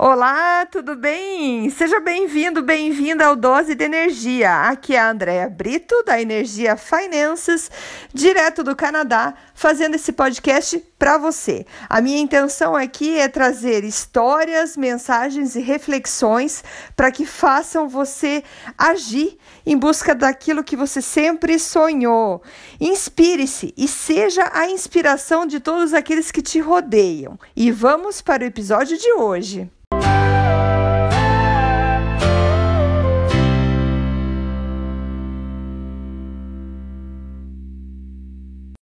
Olá, tudo bem? Seja bem-vindo, bem-vinda ao Dose de Energia. Aqui é a Andrea Brito, da Energia Finances, direto do Canadá, fazendo esse podcast para você. A minha intenção aqui é trazer histórias, mensagens e reflexões para que façam você agir em busca daquilo que você sempre sonhou. Inspire-se e seja a inspiração de todos aqueles que te rodeiam. E vamos para o episódio de hoje.